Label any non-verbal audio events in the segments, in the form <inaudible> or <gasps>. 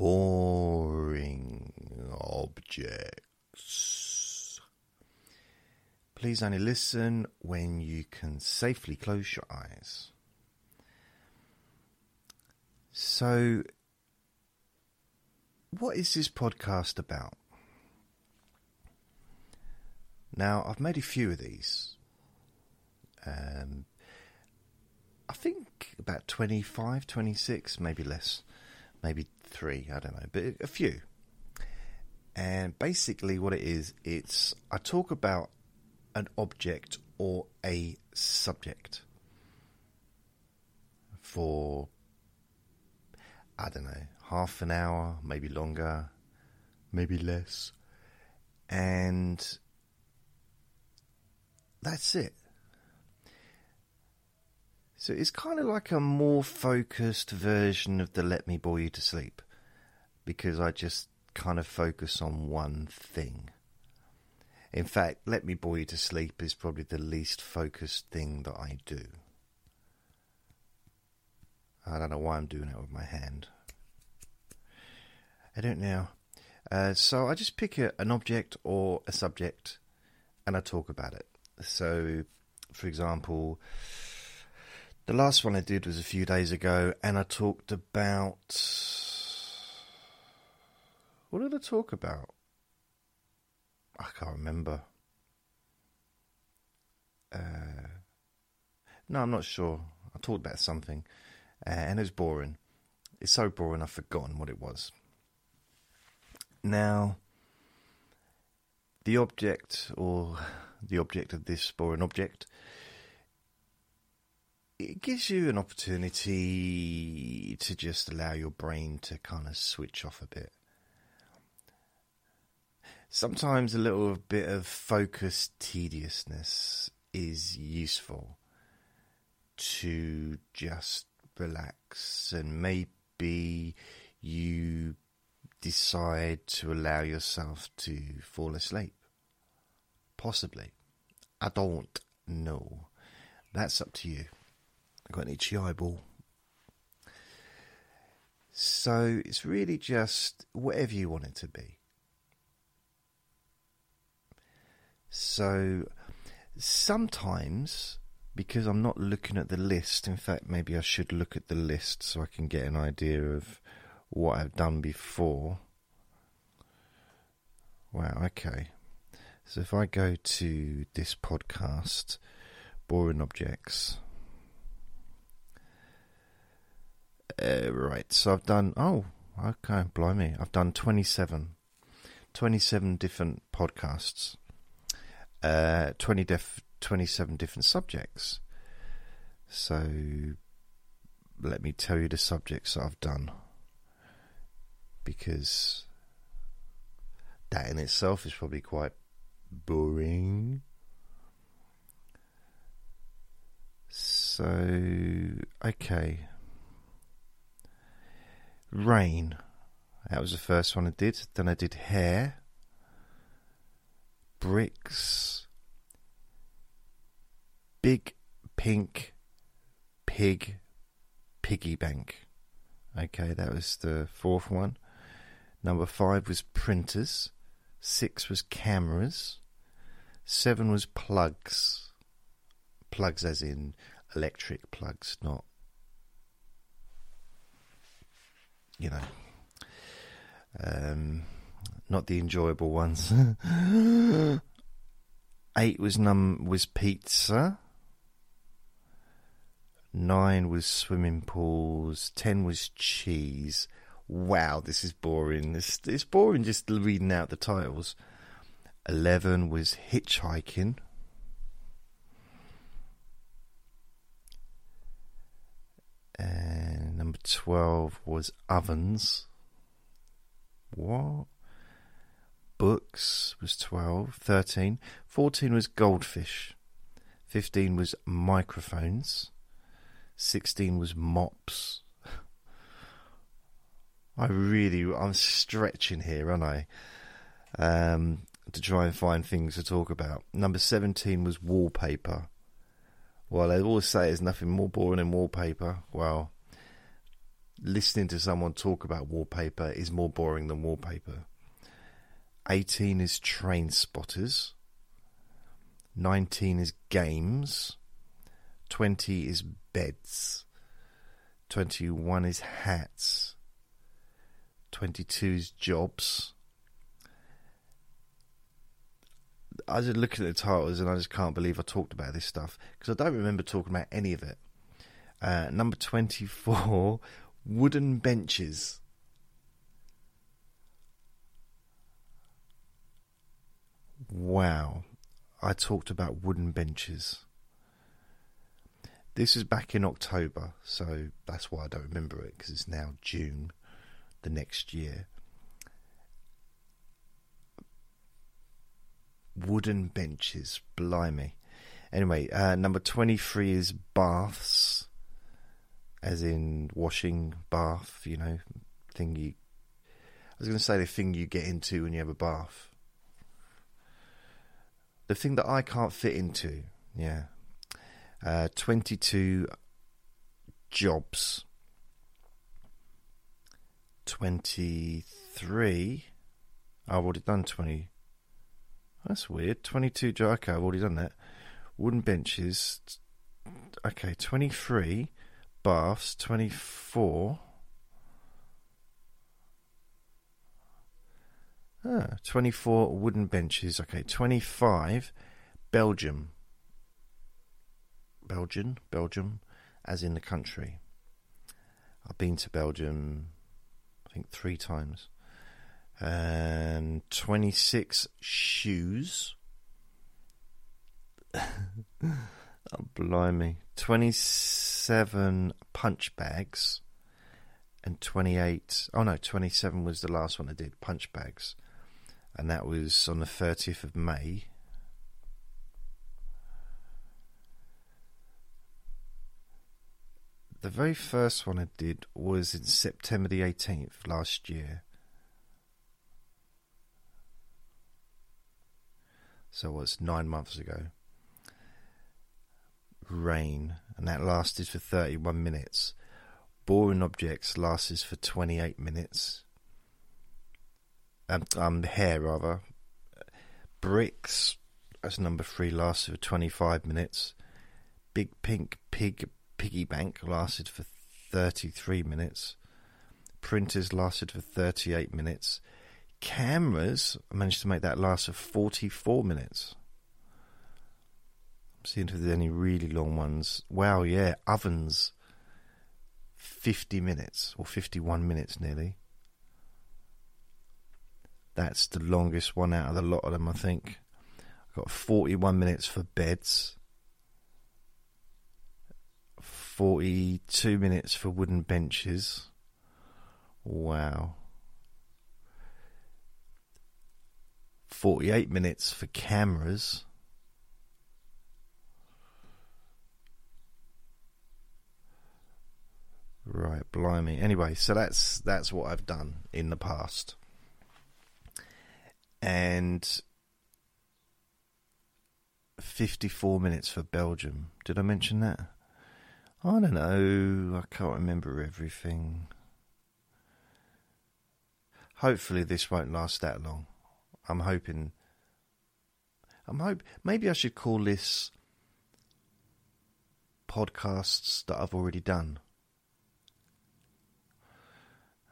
Boring objects. Please only listen when you can safely close your eyes. So, what is this podcast about? Now, I've made a few of these. Um, I think about 25, 26, maybe less, maybe three, I don't know, but a few. And basically, what it is, it's I talk about an object or a subject for, I don't know, half an hour, maybe longer, maybe less. And that's it. So it's kind of like a more focused version of the Let Me Bore You to Sleep because I just kind of focus on one thing. In fact, Let Me Bore You to Sleep is probably the least focused thing that I do. I don't know why I'm doing it with my hand. I don't know. Uh, so I just pick a, an object or a subject and I talk about it. So, for example, the last one I did was a few days ago, and I talked about. What did I talk about? I can't remember. Uh, no, I'm not sure. I talked about something, uh, and it was boring. It's so boring I've forgotten what it was. Now, the object, or the object of this boring object, it gives you an opportunity to just allow your brain to kind of switch off a bit. Sometimes a little bit of focused tediousness is useful to just relax and maybe you decide to allow yourself to fall asleep. Possibly. I don't know. That's up to you. I got an itchy eyeball. So it's really just whatever you want it to be. So sometimes, because I'm not looking at the list, in fact, maybe I should look at the list so I can get an idea of what I've done before. Wow, okay. So if I go to this podcast, Boring Objects. Uh, right, so I've done. Oh, okay, blimey. I've done 27. 27 different podcasts. Uh, 20 def, 27 different subjects. So let me tell you the subjects that I've done. Because that in itself is probably quite boring. So, okay. Rain. That was the first one I did. Then I did hair, bricks, big pink pig piggy bank. Okay, that was the fourth one. Number five was printers. Six was cameras. Seven was plugs. Plugs as in electric plugs, not you know, um, not the enjoyable ones. <laughs> Eight was num was pizza. Nine was swimming pools. Ten was cheese. Wow, this is boring. It's, it's boring just reading out the titles. Eleven was hitchhiking. And number 12 was ovens. What? Books was 12. 13. 14 was goldfish. 15 was microphones. 16 was mops. <laughs> I really, I'm stretching here, aren't I? Um, to try and find things to talk about. Number 17 was wallpaper. Well, they always say there's nothing more boring than wallpaper. Well, listening to someone talk about wallpaper is more boring than wallpaper. 18 is train spotters. 19 is games. 20 is beds. 21 is hats. 22 is jobs. I just looking at the titles and I just can't believe I talked about this stuff because I don't remember talking about any of it. Uh, number 24 <laughs> wooden benches. Wow. I talked about wooden benches. This is back in October, so that's why I don't remember it because it's now June the next year. Wooden benches, blimey. Anyway, uh, number 23 is baths, as in washing bath, you know, thing you. I was going to say the thing you get into when you have a bath. The thing that I can't fit into, yeah. Uh, 22 jobs. 23. I've already done 20. That's weird. 22 jobs. Okay, I've already done that. Wooden benches. Okay, 23 baths. 24. Ah, 24 wooden benches. Okay, 25 Belgium. Belgian, Belgium, as in the country. I've been to Belgium, I think, three times. And 26 shoes. <laughs> oh, blimey. 27 punch bags. And 28. Oh, no, 27 was the last one I did, punch bags and that was on the 30th of May. The very first one I did was in September the 18th last year. So it was nine months ago. Rain, and that lasted for 31 minutes. Boring objects lasted for 28 minutes um, um, hair rather. Bricks, as number three, lasted for 25 minutes. Big Pink Pig Piggy Bank lasted for 33 minutes. Printers lasted for 38 minutes. Cameras, I managed to make that last for 44 minutes. I'm seeing if there's any really long ones. Wow, yeah, ovens, 50 minutes, or 51 minutes nearly. That's the longest one out of the lot of them, I think. I've got 41 minutes for beds, 42 minutes for wooden benches. Wow. 48 minutes for cameras. Right, blimey. Anyway, so that's that's what I've done in the past and 54 minutes for Belgium. Did I mention that? I don't know. I can't remember everything. Hopefully, this won't last that long. I'm hoping. I'm hope maybe I should call this podcasts that I've already done.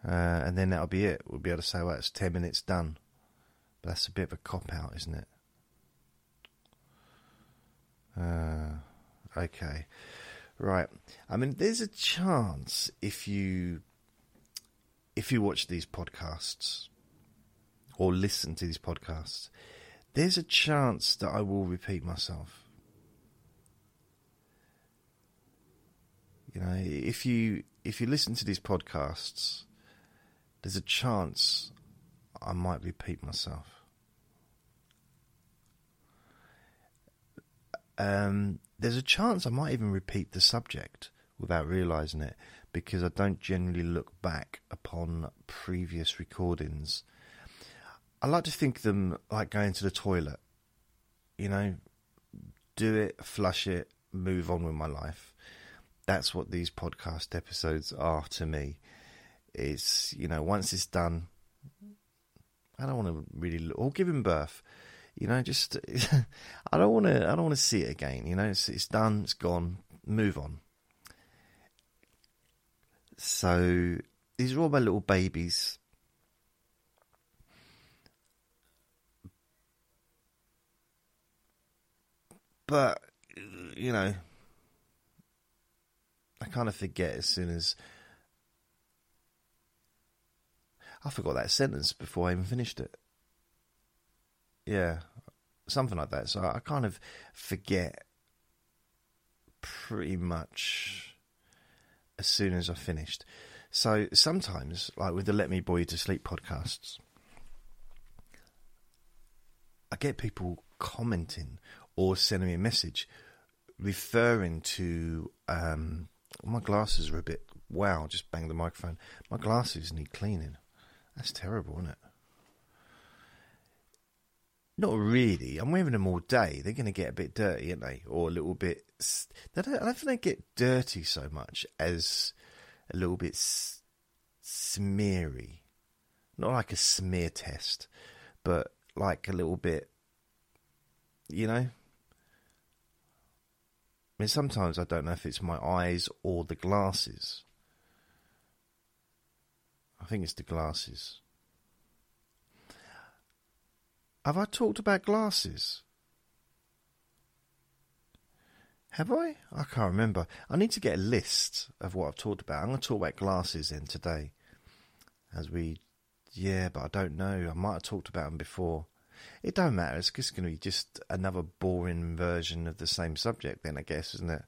Uh, and then that'll be it. We'll be able to say, well, it's 10 minutes done. But that's a bit of a cop out, isn't it? Uh, okay. Right. I mean, there's a chance if you if you watch these podcasts or listen to these podcasts, there's a chance that I will repeat myself. You know, if you if you listen to these podcasts, there's a chance I might repeat myself. Um, there's a chance I might even repeat the subject without realizing it because I don't generally look back upon previous recordings. I like to think them like going to the toilet. You know, do it, flush it, move on with my life. That's what these podcast episodes are to me. It's, you know, once it's done, I don't want to really or giving birth. You know, just <laughs> I don't want to. I don't want to see it again. You know, it's it's done. It's gone. Move on. So these are all my little babies. But you know, I kind of forget as soon as I forgot that sentence before I even finished it. Yeah, something like that. So I kind of forget pretty much as soon as I finished. So sometimes, like with the Let Me Bore You to Sleep podcasts, I get people commenting or sending me a message referring to um, my glasses are a bit wow, just bang the microphone. My glasses need cleaning. That's terrible, isn't it? Not really. I'm wearing them all day. They're going to get a bit dirty, aren't they? Or a little bit. They don't, I don't think they get dirty so much as a little bit smeary. Not like a smear test, but like a little bit. You know. I mean, sometimes I don't know if it's my eyes or the glasses. I think it's the glasses. Have I talked about glasses? Have I? I can't remember. I need to get a list of what I've talked about. I'm going to talk about glasses in today. As we, yeah, but I don't know. I might have talked about them before. It don't matter. It's just going to be just another boring version of the same subject, then I guess, isn't it?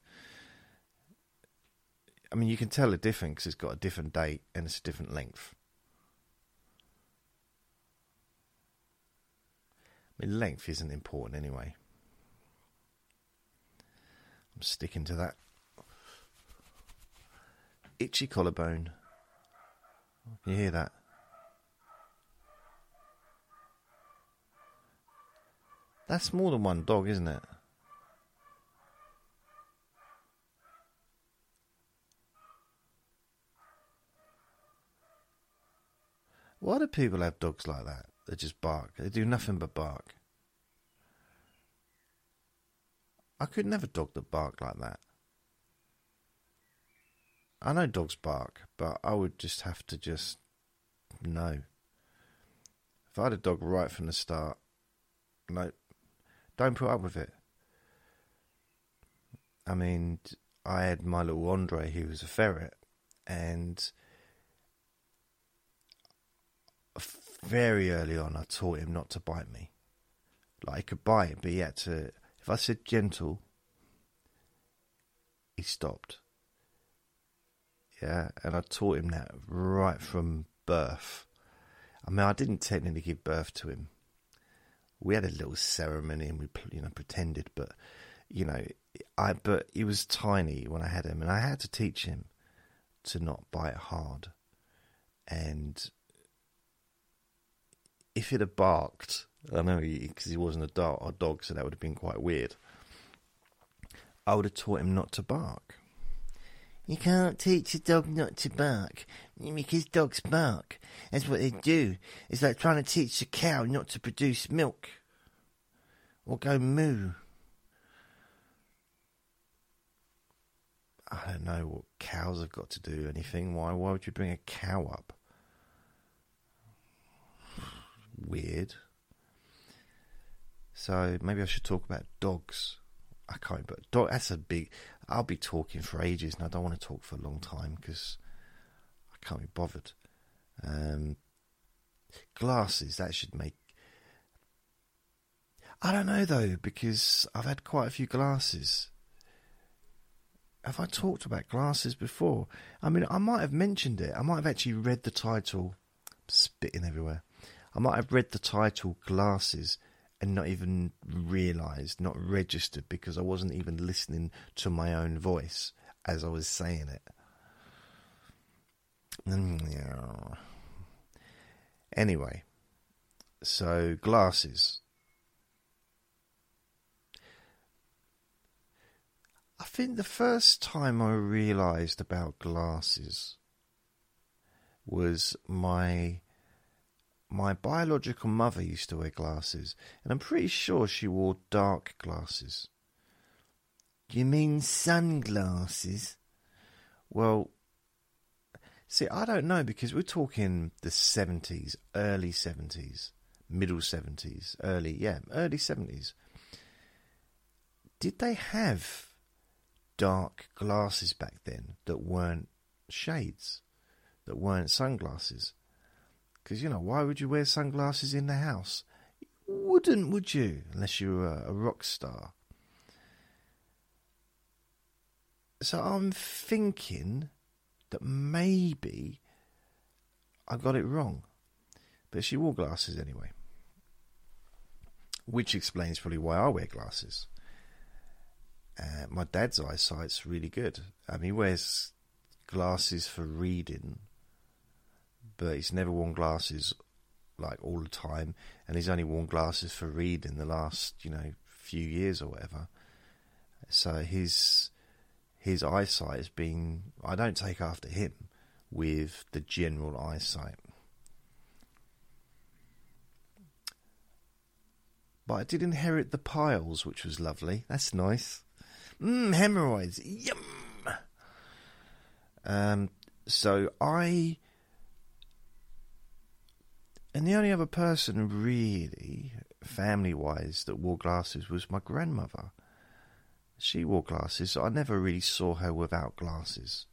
I mean, you can tell the difference because it's got a different date and it's a different length. I mean, length isn't important anyway. I'm sticking to that. Itchy collarbone. Can You hear that? That's more than one dog, isn't it? Why do people have dogs like that? They just bark. They do nothing but bark. I could never dog that bark like that. I know dogs bark, but I would just have to just know. If I had a dog right from the start, no, don't put up with it. I mean, I had my little Andre, he was a ferret, and very early on, I taught him not to bite me. Like he could bite, but he had to. If I said gentle, he stopped. Yeah, and I taught him that right from birth. I mean, I didn't technically give birth to him. We had a little ceremony and we, you know, pretended, but you know, I but he was tiny when I had him, and I had to teach him to not bite hard. And if it had barked, I know because he, he, wasn't a dog, a dog, so that would have been quite weird. I would have taught him not to bark. You can't teach a dog not to bark because dogs bark. That's what they do. It's like trying to teach a cow not to produce milk or go moo. I don't know what cows have got to do anything. Why? Why would you bring a cow up? weird. So maybe I should talk about dogs. I can't, but dog. That's a big. I'll be talking for ages, and I don't want to talk for a long time because I can't be bothered. Um, glasses that should make. I don't know though because I've had quite a few glasses. Have I talked about glasses before? I mean, I might have mentioned it. I might have actually read the title. spitting everywhere. I might have read the title Glasses and not even realised, not registered, because I wasn't even listening to my own voice as I was saying it. Mm, anyway, so glasses. I think the first time I realised about glasses was my my biological mother used to wear glasses, and I'm pretty sure she wore dark glasses. You mean sunglasses? Well, see, I don't know because we're talking the 70s, early 70s, middle 70s, early, yeah, early 70s. Did they have dark glasses back then that weren't shades, that weren't sunglasses? Because, you know, why would you wear sunglasses in the house? Wouldn't, would you? Unless you were a, rock star. So I'm thinking that maybe I got it wrong. But she wore glasses anyway. Which explains probably why I wear glasses. Uh, my dad's eyesight's really good. Mean, he wears glasses for reading but he's never worn glasses like all the time, and he's only worn glasses for reading the last you know few years or whatever. So his his eyesight has been. I don't take after him with the general eyesight. But I did inherit the piles, which was lovely. That's nice. Mmm, hemorrhoids. Yum. Um, so I and the only other person really, family wise, that wore glasses was my grandmother. She wore glasses, so I never really saw her without glasses,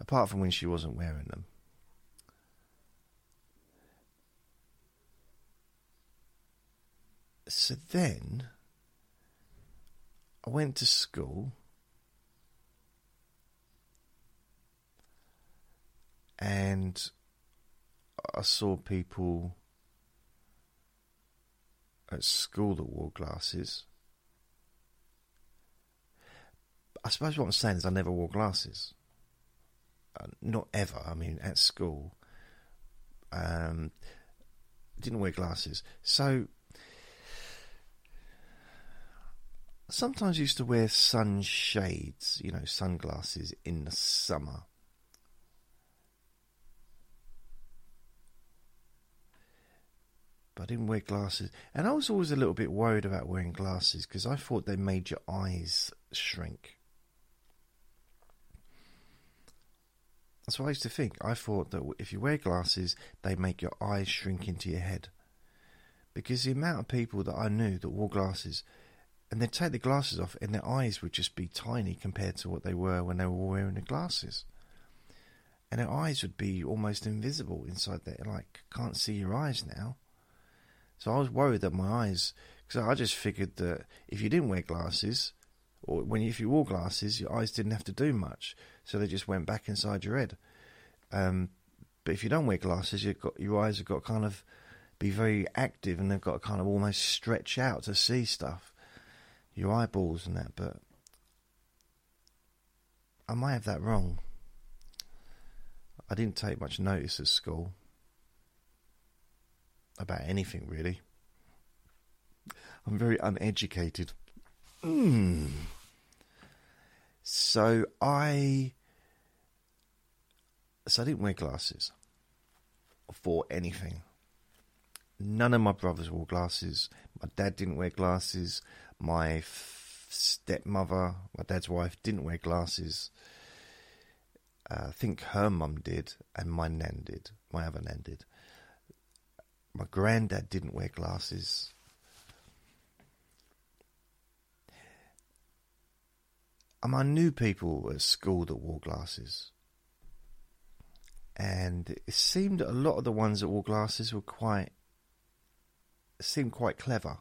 apart from when she wasn't wearing them. So then I went to school and I saw people at school that wore glasses. I suppose what I'm saying is I never wore glasses. Uh, not ever. I mean, at school, um, didn't wear glasses. So sometimes used to wear sunshades, you know, sunglasses in the summer. But I didn't wear glasses. And I was always a little bit worried about wearing glasses because I thought they made your eyes shrink. That's what I used to think. I thought that if you wear glasses, they make your eyes shrink into your head. Because the amount of people that I knew that wore glasses, and they'd take the glasses off, and their eyes would just be tiny compared to what they were when they were wearing the glasses. And their eyes would be almost invisible inside there, like, can't see your eyes now. So I was worried that my eyes, because I just figured that if you didn't wear glasses, or when if you wore glasses, your eyes didn't have to do much, so they just went back inside your head. Um, but if you don't wear glasses, you've got your eyes have got kind of be very active, and they've got to kind of almost stretch out to see stuff, your eyeballs and that. But I might have that wrong. I didn't take much notice at school about anything really. I'm very uneducated. Mm. So I so I didn't wear glasses for anything. None of my brothers wore glasses. My dad didn't wear glasses. My f- stepmother, my dad's wife, didn't wear glasses. Uh, I think her mum did, and my nan did. My other nan did. My granddad didn't wear glasses. um, I knew people at school that wore glasses, and it seemed that a lot of the ones that wore glasses were quite seemed quite clever.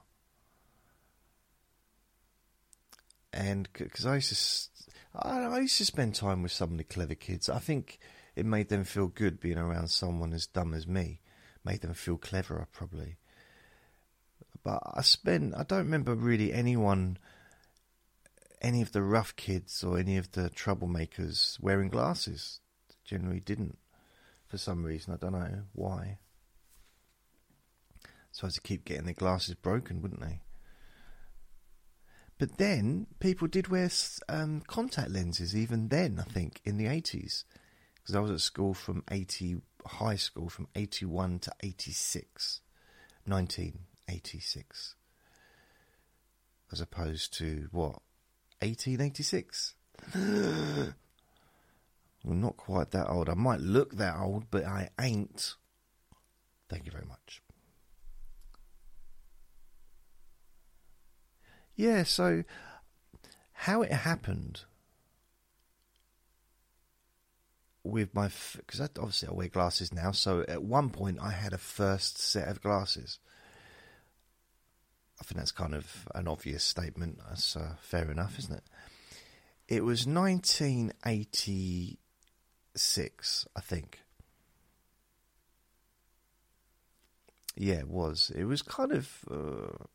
And because I used to, I used to spend time with some of the clever kids. I think it made them feel good being around someone as dumb as me. Made them feel cleverer, probably. But I spent, I don't remember really anyone, any of the rough kids or any of the troublemakers wearing glasses. Generally didn't, for some reason. I don't know why. So as to keep getting their glasses broken, wouldn't they? But then people did wear um, contact lenses even then. I think in the eighties, because I was at school from eighty high school from eighty one to 86, 1986, as opposed to what eighteen eighty six. <gasps> well, not quite that old. I might look that old, but I ain't. Thank you very much. Yeah, so how it happened with my because obviously I wear glasses now. So at one point I had a first set of glasses. I think that's kind of an obvious statement. That's uh, fair enough, isn't it? It was 1986, I think. Yeah, it was. It was kind of. Uh,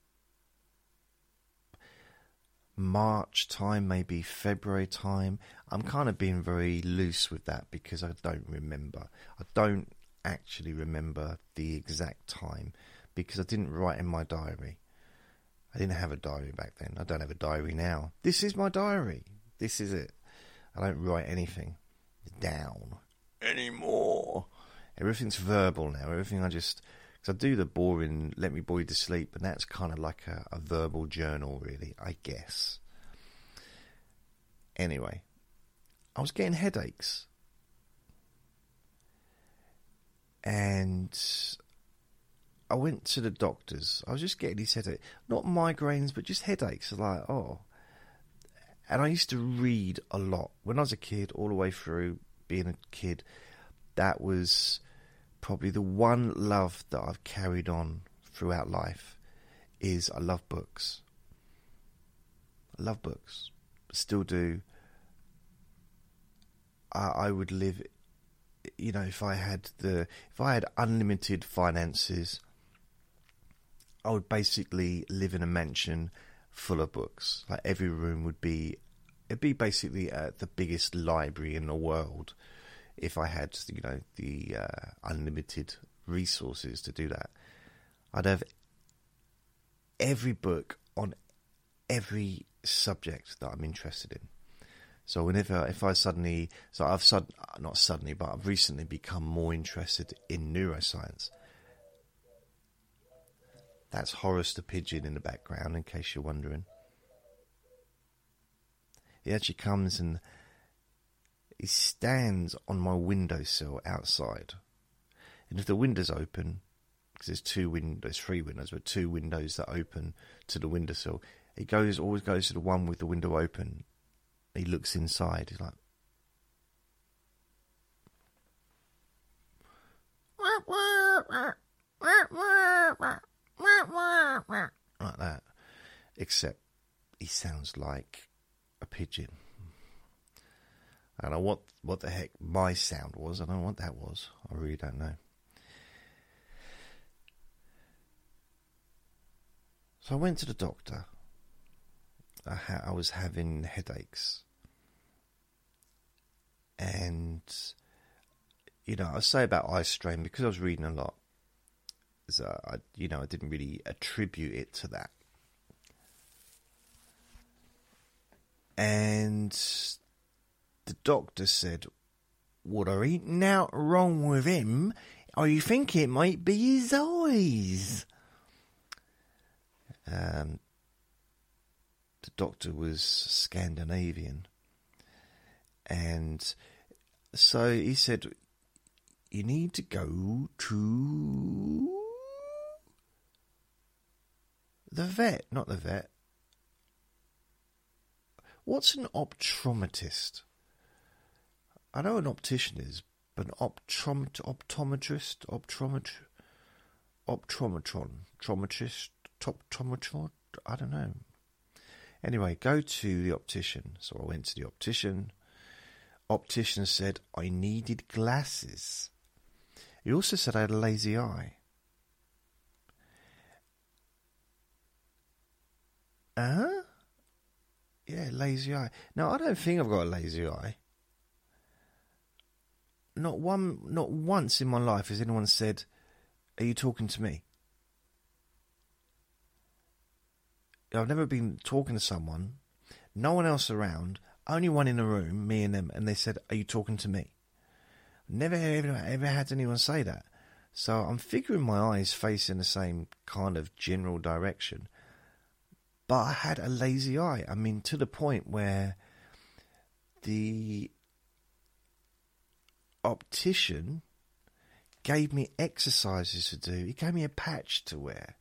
March time, maybe February time. I'm kind of being very loose with that because I don't remember. I don't actually remember the exact time because I didn't write in my diary. I didn't have a diary back then. I don't have a diary now. This is my diary. This is it. I don't write anything down anymore. Everything's verbal now. Everything I just because I do the boring "let me bore you to sleep," and that's kind of like a, a verbal journal, really. I guess. Anyway, I was getting headaches, and I went to the doctors. I was just getting these headaches, not migraines, but just headaches. Like oh, and I used to read a lot when I was a kid, all the way through being a kid. That was probably the one love that I've carried on throughout life is I love books. I love books. Still do. I, I would live you know, if I had the if I had unlimited finances I would basically live in a mansion full of books. Like every room would be it'd be basically uh, the biggest library in the world if I had, you know, the uh, unlimited resources to do that. I'd have every book on every subject that I'm interested in. So whenever, if I suddenly, so I've sud, not suddenly, but I've recently become more interested in neuroscience. That's Horace the Pigeon in the background, in case you're wondering. He actually comes and he stands on my windowsill outside. And if the window's open, because there's two windows, three windows, but two windows that open to the windowsill, he goes always goes to the one with the window open. He looks inside. He's like, like that. Except he sounds like a pigeon. I don't know what, what the heck my sound was. I don't know what that was. I really don't know. So I went to the doctor. I, ha- I was having headaches. And, you know, I say about eye strain because I was reading a lot. So I, you know, I didn't really attribute it to that. And the doctor said, What are eating out wrong with him? I think it might be his eyes. Um, the doctor was Scandinavian. And so he said, You need to go to the vet, not the vet. What's an optometrist? I know an optician is, but an optomet- optometrist, optometr, optometron, trometrist, optometron. I don't know. Anyway, go to the optician. So I went to the optician. Optician said I needed glasses. He also said I had a lazy eye. Huh? Yeah, lazy eye. Now I don't think I've got a lazy eye. Not one, not once in my life has anyone said, "Are you talking to me?" I've never been talking to someone, no one else around, only one in the room, me and them, and they said, "Are you talking to me?" Never ever ever had anyone say that. So I'm figuring my eyes facing the same kind of general direction. But I had a lazy eye. I mean, to the point where the optician gave me exercises to do. He gave me a patch to wear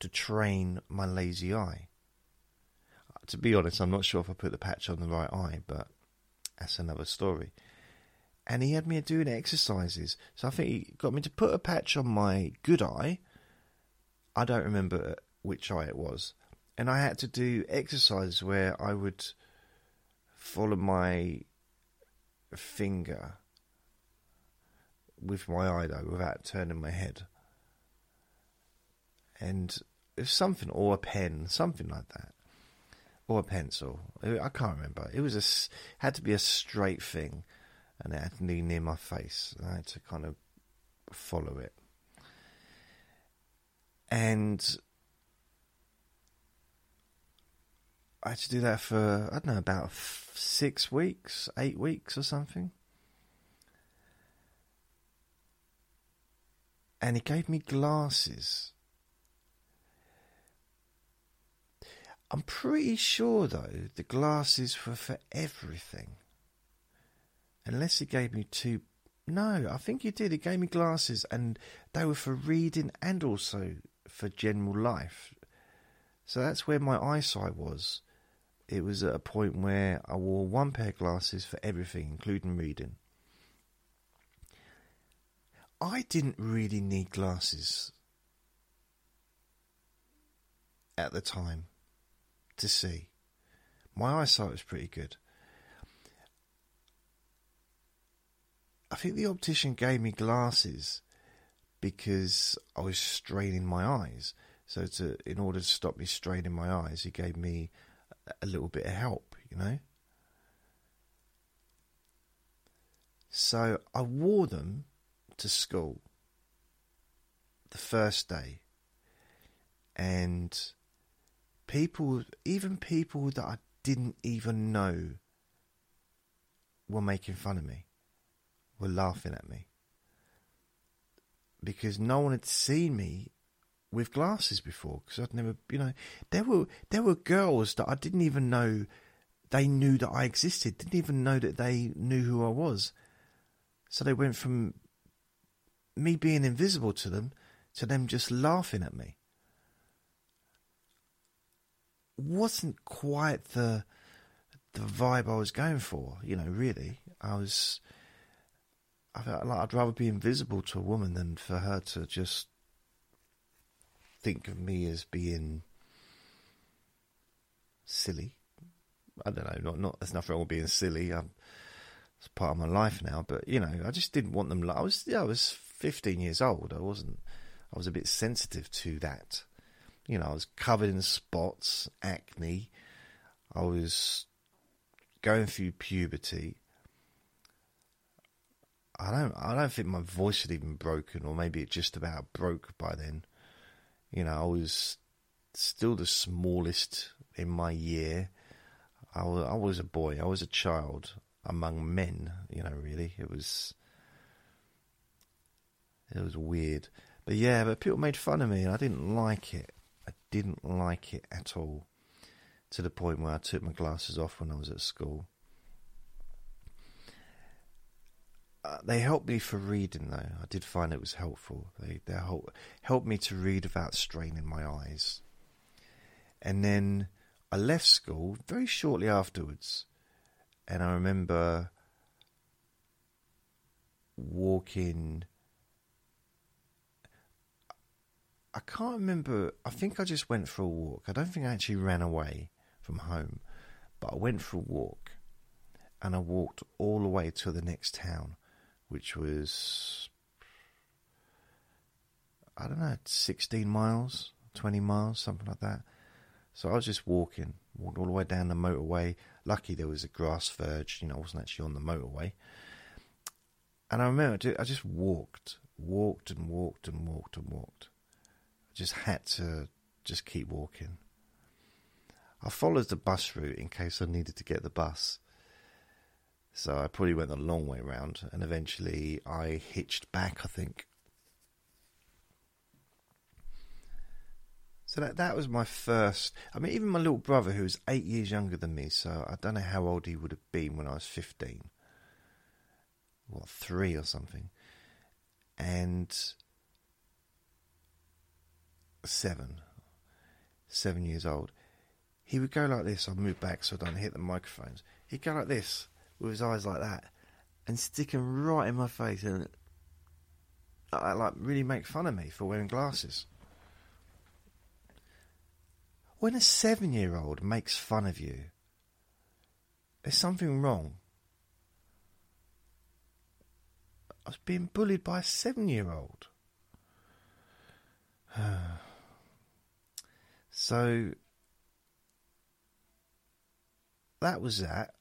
to train my lazy eye. Uh, to be honest, I'm not sure if I put the patch on the right eye, but that's another story. And he had me doing exercises. So I think he got me to put a patch on my good eye. I don't remember which eye it was. And I had to do exercises where I would follow my finger with my eye though, without turning my head. And it's something, or a pen, something like that, or a pencil. I can't remember. It was a had to be a straight thing, and it had to be near my face. I had to kind of follow it, and I had to do that for I don't know about six weeks, eight weeks, or something. And he gave me glasses I'm pretty sure, though, the glasses were for everything. Unless he gave me two. No, I think he did. He gave me glasses, and they were for reading and also for general life. So that's where my eyesight was. It was at a point where I wore one pair of glasses for everything, including reading. I didn't really need glasses at the time to see. My eyesight was pretty good. I think the optician gave me glasses because I was straining my eyes. So to in order to stop me straining my eyes, he gave me a little bit of help, you know. So I wore them to school the first day, and people, even people that I didn't even know, were making fun of me, were laughing at me. Because no one had seen me with glasses before, because I'd never, you know, there were there were girls that I didn't even know they knew that I existed, didn't even know that they knew who I was. So they went from me being invisible to them to them just laughing at me wasn't quite the the vibe I was going for. You know, really, I was. I felt like I'd rather be invisible to a woman than for her to just think of me as being silly. I don't know. Not not. There's nothing wrong with being silly. I'm, it's part of my life now. But you know, I just didn't want them. I was. Yeah, I was 15 years old. I wasn't. I was a bit sensitive to that. You know, I was covered in spots, acne. I was going through puberty. I don't I don't think my voice had even broken, or maybe it just about broke by then. You know, I was still the smallest in my year. I was, I was a boy. I was a child among men. You know, really, it was it was weird. But yeah, but people made fun of me, and I didn't like it I didn't like it at all, to the point where I took my glasses off when I was at school. Uh, they helped me for reading, though. I did find it was helpful. They they help, helped me to read without straining my eyes. And then I left school very shortly afterwards, and I remember walking. I can't remember. I think I just went for a walk. I don't think I actually ran away from home, but I went for a walk and I walked all the way to the next town, which was, I don't know, 16 miles, 20 miles, something like that. So I was just walking, walked all the way down the motorway. Lucky there was a grass verge, you know, I wasn't actually on the motorway. And I remember I just walked, walked and walked and walked and walked. I just had to just keep walking. I followed the bus route in case I needed to get the bus. So I probably went the long way round, and eventually I hitched back, I think. So that that was my first. I mean, even my little brother, who was eight years younger than me, so I don't know how old he would have been when I was fifteen. What three or something, and seven, seven years old. He would go like this. I'll move back so I don't hit the microphones. He'd go like this with his eyes like that and stick them right in my face and like really make fun of me for wearing glasses. When a seven year old makes fun of you, there's something wrong. I was being bullied by a seven year old. <sighs> <sighs> so that was that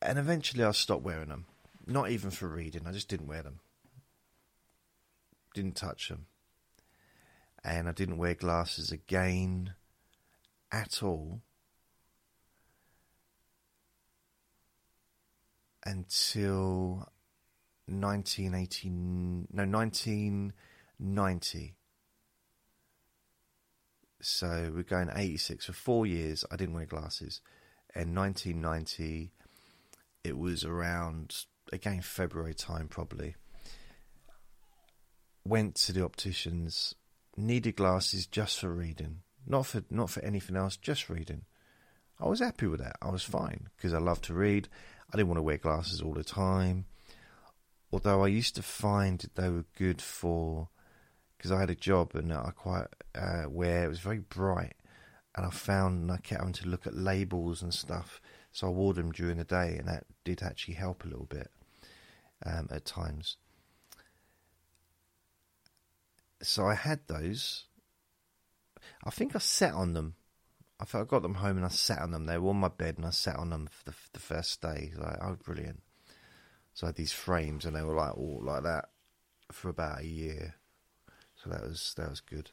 and eventually I stopped wearing them. Not even for reading, I just didn't wear them. Didn't touch them. And I didn't wear glasses again at all until 1980 no 1990 so we're going 86 for 4 years I didn't wear glasses and 1990 it was around again February time probably. Went to the opticians, needed glasses just for reading, not for not for anything else, just reading. I was happy with that. I was fine because I love to read. I didn't want to wear glasses all the time. Although I used to find they were good for because I had a job and I quite uh, where it was very bright, and I found I kept having to look at labels and stuff so I wore them during the day, and that did actually help a little bit um, at times. So I had those. I think I sat on them. I thought I got them home and I sat on them. They were on my bed and I sat on them for the, the first day. Like, oh, brilliant. So I had these frames and they were like all like that for about a year. So that was that was good.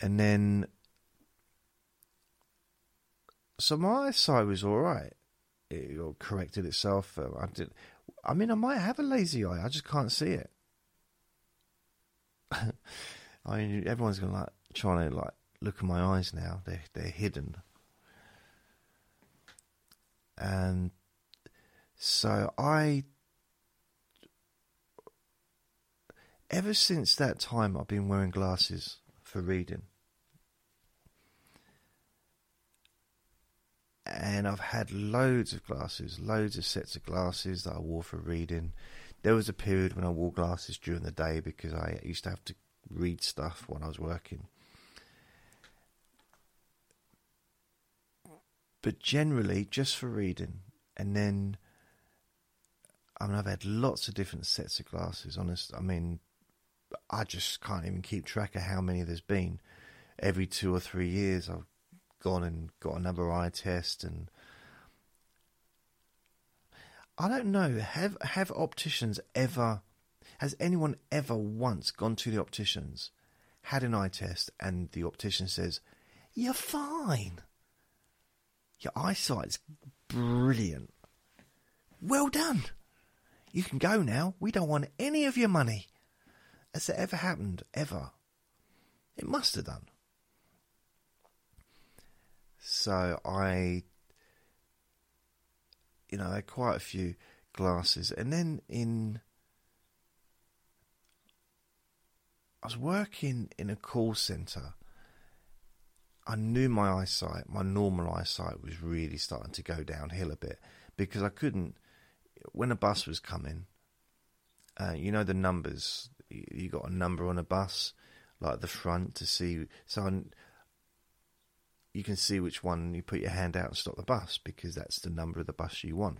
And then so my eyesight was all right. It corrected itself. Uh, I did. I mean, I might have a lazy eye. I just can't see it. <laughs> I mean, everyone's gonna like trying to like look at my eyes now. They're they're hidden, and so I. Ever since that time, I've been wearing glasses for reading. and I've had loads of glasses, loads of sets of glasses that I wore for reading. There was a period when I wore glasses during the day because I used to have to read stuff when I was working. But generally, just for reading, and then I mean, I've had lots of different sets of glasses. Honest, I mean, I just can't even keep track of how many there's been. Every two or three years, I've gone and got another eye test and I don't know. Have have opticians ever has anyone ever once gone to the opticians had an eye test and the optician says you're fine. Your eyesight's brilliant. Well done. You can go now. We don't want any of your money has it ever happened ever it must have done so I, you know, I had quite a few glasses. And then in, I was working in a call centre I knew my eyesight, my normal eyesight, was really starting to go downhill a bit because I couldn't. When a bus was coming, uh, you know the numbers. You, got a number on a bus, like the front to see. So you can see which one you put your hand out and stop the bus because that's the number of the bus you want.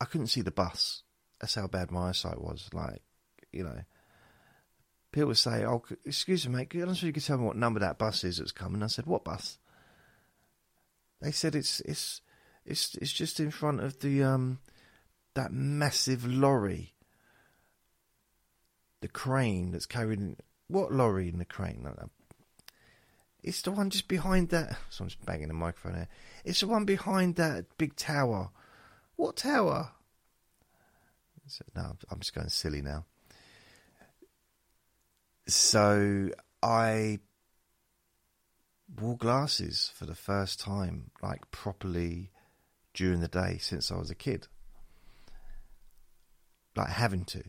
I couldn't see the bus. That's how bad my eyesight was. Like, you know, people would say, "Oh, excuse me, mate. I'm sure you can tell me what number that bus is that's coming." I said, "What bus?" They said it's it's it's it's just in front of the um that massive lorry, the crane that's carrying what lorry in the crane? Uh, it's the one just behind that. Someone's banging the microphone here. It's the one behind that big tower. What tower? So, no, I'm just going silly now. So I wore glasses for the first time, like properly during the day since I was a kid. Like having to.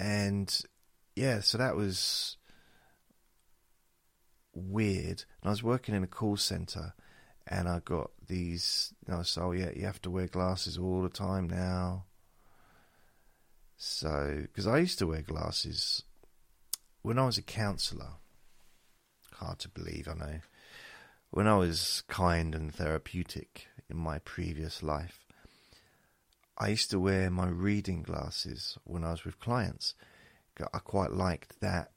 And yeah, so that was weird. And I was working in a call center and I got these, you know, so yeah, you have to wear glasses all the time now. So, because I used to wear glasses when I was a counsellor. Hard to believe, I know. When I was kind and therapeutic in my previous life, I used to wear my reading glasses when I was with clients. I quite liked that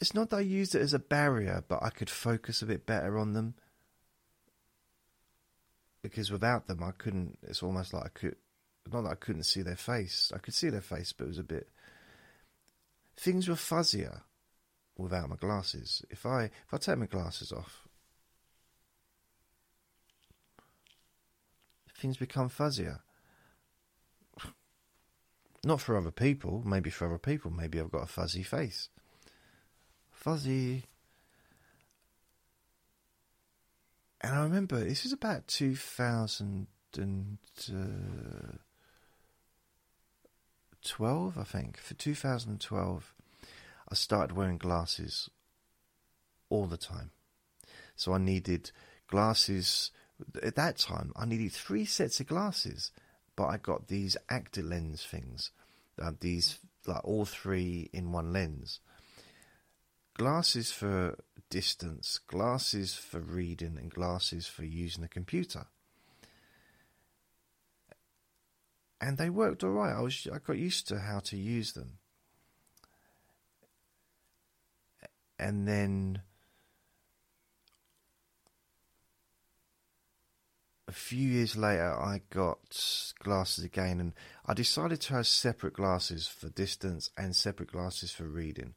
it's not that I used it as a barrier, but I could focus a bit better on them. Because without them, I couldn't. It's almost like I could. Not that I couldn't see their face. I could see their face, but it was a bit. Things were fuzzier without my glasses. If I if I take my glasses off, things become fuzzier. Not for other people. Maybe for other people. Maybe I've got a fuzzy face fuzzy. And I remember this was about 2012, I think. For 2012, I started wearing glasses all the time. So I needed glasses. At that time, I needed three sets of glasses, but I got these actor Actilens things. Uh, these, like all three in one lens glasses for distance, glasses for reading, and glasses for using a computer. And they worked all right. I was I got used to how to use them. And then a few years later, I got glasses again, and I decided to have separate glasses for distance and separate glasses for reading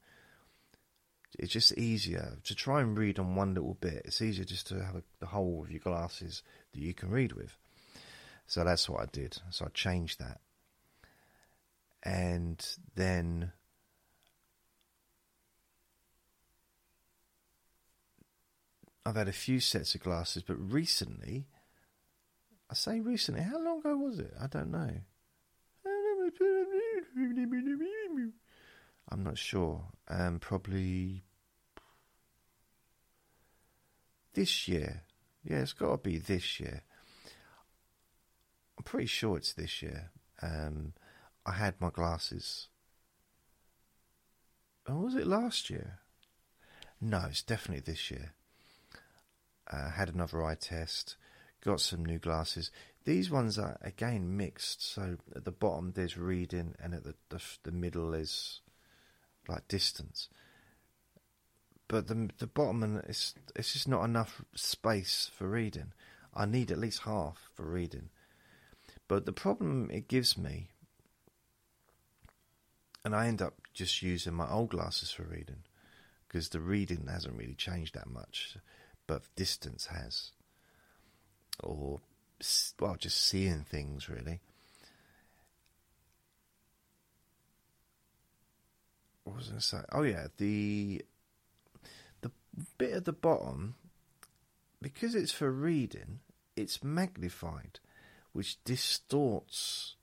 it's just easier to try and read on one little bit. It's easier just to have a, the whole of your glasses that you can read with. So that's what I did. So I changed that. And then I've had a few sets of glasses, but recently, I say recently, how long ago was it? I don't know. I'm not sure. Um, probably this year. Yeah, it's got to be this year. I'm pretty sure it's this year. Um, I had my glasses. Or was it last year? No, it's definitely this year. Uh, had another eye test, got some new glasses. These ones are again mixed. So at the bottom there's reading, and at the the, the middle is like distance but the the bottom and it's it's just not enough space for reading. I need at least half for reading. But the problem it gives me, and I end up just using my old glasses for reading, because the reading hasn't really changed that much, but distance has, or well, just seeing things really. What was I say? Oh yeah, the bit at the bottom, because it's for reading, it's magnified, which distorts.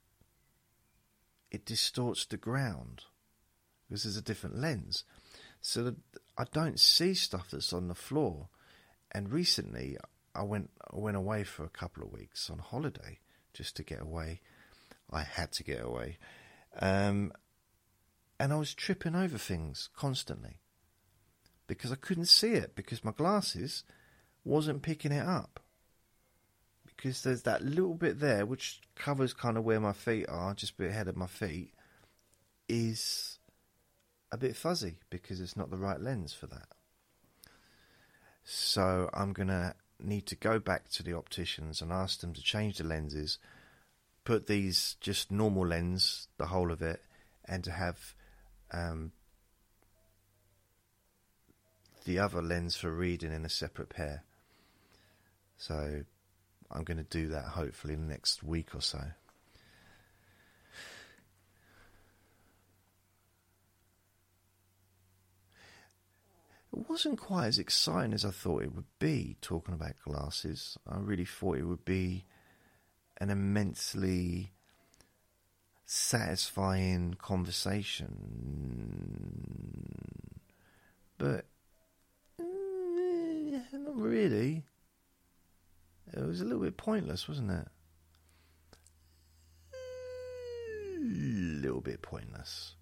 It distorts the ground. because there's a different lens. So that I don't see stuff that's on the floor. And recently, I went I went away for a couple of weeks on holiday just to get away. I had to get away, um, and I was tripping over things constantly because I couldn't see it because my glasses wasn't picking it up. Because there's that little bit there which covers kind of where my feet are, just a bit ahead of my feet, is a bit fuzzy because it's not the right lens for that. So I'm going to need to go back to the opticians and ask them to change the lenses, put these just normal lens, the whole of it, and to have um, the other lens for reading in a separate pair. So I'm going to do that hopefully in the next week or so. It wasn't quite as exciting as I thought it would be talking about glasses. I really thought it would be an immensely satisfying conversation. But mm, not really. It was a little bit pointless, wasn't it? A little bit pointless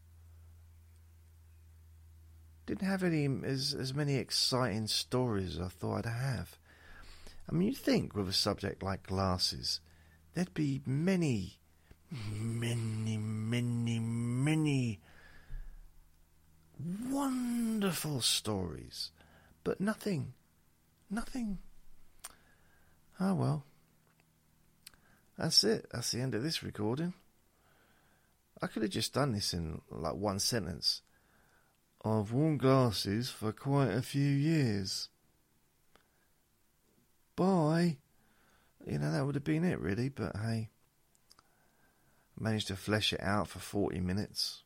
didn't have any as as many exciting stories as I thought I'd have. I mean, you'd think with a subject like glasses, there'd be many, many, many, many wonderful stories, but nothing, nothing. Oh well. That's it. That's the end of this recording. I could have just done this in like one sentence I've worn glasses for quite a few years. Bye. You know, that would have been it, really, but hey. Managed to flesh it out for 40 minutes.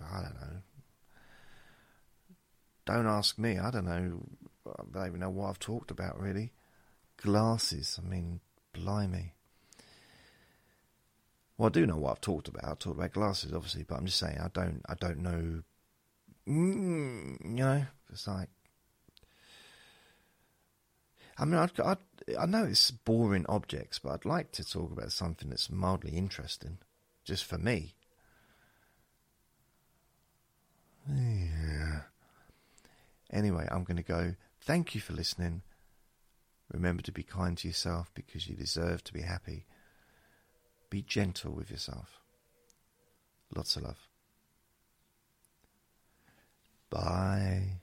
I don't know. Don't ask me, I don't know. I don't even know what I've talked about, really. Glasses, I mean, blimey. Well, I do know what I've talked about. I've talked about glasses, obviously, but I'm just saying I don't. I don't know mm, you know, it's like. I mean, I'd, I'd, I know it's boring objects, but I'd like to talk about something that's mildly interesting, just for me. Yeah. Anyway, I'm going to go. Thank you for listening. Remember to be kind to yourself because you deserve to be happy. Be gentle with yourself. Lots of love. Bye.